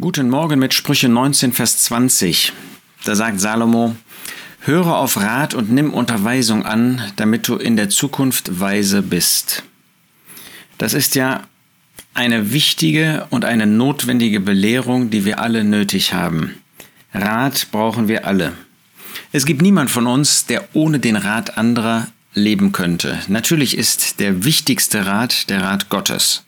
Guten Morgen mit Sprüche 19, Vers 20. Da sagt Salomo, Höre auf Rat und nimm Unterweisung an, damit du in der Zukunft weise bist. Das ist ja eine wichtige und eine notwendige Belehrung, die wir alle nötig haben. Rat brauchen wir alle. Es gibt niemand von uns, der ohne den Rat anderer leben könnte. Natürlich ist der wichtigste Rat der Rat Gottes.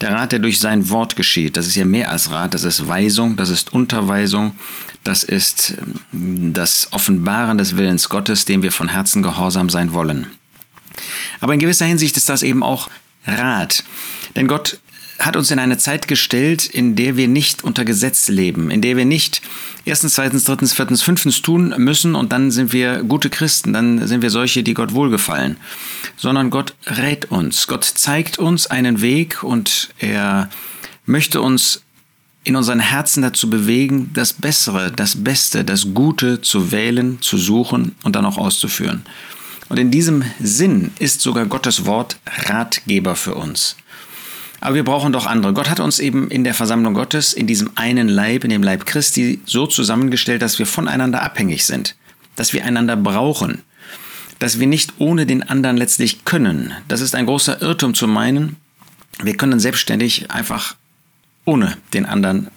Der Rat, der durch sein Wort geschieht, das ist ja mehr als Rat, das ist Weisung, das ist Unterweisung, das ist ähm, das Offenbaren des Willens Gottes, dem wir von Herzen gehorsam sein wollen. Aber in gewisser Hinsicht ist das eben auch Rat. Denn Gott hat uns in eine Zeit gestellt, in der wir nicht unter Gesetz leben, in der wir nicht erstens, zweitens, drittens, viertens, fünftens tun müssen und dann sind wir gute Christen, dann sind wir solche, die Gott wohlgefallen, sondern Gott rät uns, Gott zeigt uns einen Weg und er möchte uns in unseren Herzen dazu bewegen, das Bessere, das Beste, das Gute zu wählen, zu suchen und dann auch auszuführen. Und in diesem Sinn ist sogar Gottes Wort Ratgeber für uns. Aber wir brauchen doch andere. Gott hat uns eben in der Versammlung Gottes, in diesem einen Leib, in dem Leib Christi, so zusammengestellt, dass wir voneinander abhängig sind, dass wir einander brauchen, dass wir nicht ohne den anderen letztlich können. Das ist ein großer Irrtum zu meinen, wir können selbstständig einfach ohne den anderen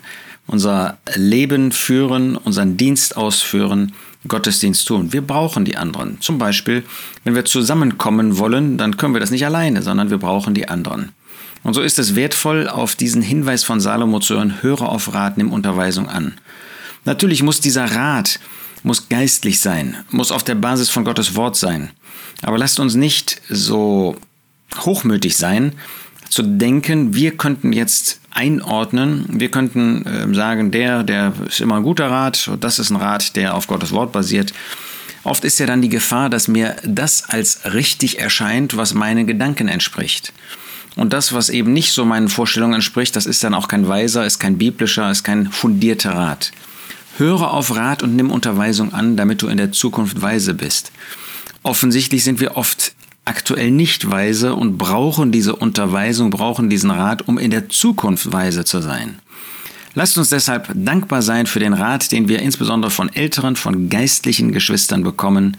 unser Leben führen, unseren Dienst ausführen, Gottesdienst tun. Wir brauchen die anderen. Zum Beispiel, wenn wir zusammenkommen wollen, dann können wir das nicht alleine, sondern wir brauchen die anderen. Und so ist es wertvoll, auf diesen Hinweis von Salomo zu hören, höre auf Rat, nimm Unterweisung an. Natürlich muss dieser Rat, muss geistlich sein, muss auf der Basis von Gottes Wort sein. Aber lasst uns nicht so hochmütig sein, zu denken, wir könnten jetzt einordnen, wir könnten äh, sagen, der, der ist immer ein guter Rat, das ist ein Rat, der auf Gottes Wort basiert. Oft ist ja dann die Gefahr, dass mir das als richtig erscheint, was meinen Gedanken entspricht. Und das, was eben nicht so meinen Vorstellungen entspricht, das ist dann auch kein weiser, ist kein biblischer, ist kein fundierter Rat. Höre auf Rat und nimm Unterweisung an, damit du in der Zukunft weise bist. Offensichtlich sind wir oft aktuell nicht weise und brauchen diese Unterweisung, brauchen diesen Rat, um in der Zukunft weise zu sein. Lasst uns deshalb dankbar sein für den Rat, den wir insbesondere von älteren, von geistlichen Geschwistern bekommen,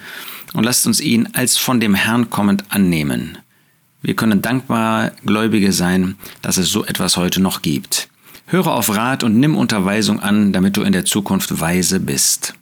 und lasst uns ihn als von dem Herrn kommend annehmen. Wir können dankbar Gläubige sein, dass es so etwas heute noch gibt. Höre auf Rat und nimm Unterweisung an, damit du in der Zukunft weise bist.